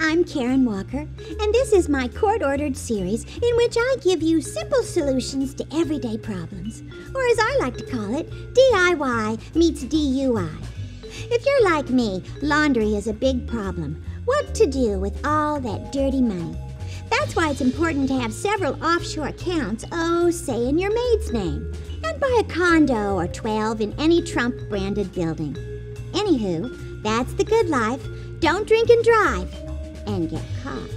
I'm Karen Walker, and this is my court ordered series in which I give you simple solutions to everyday problems, or as I like to call it, DIY meets DUI. If you're like me, laundry is a big problem. What to do with all that dirty money? That's why it's important to have several offshore accounts, oh, say in your maid's name, and buy a condo or 12 in any Trump branded building. Anywho, that's the good life. Don't drink and drive and get caught.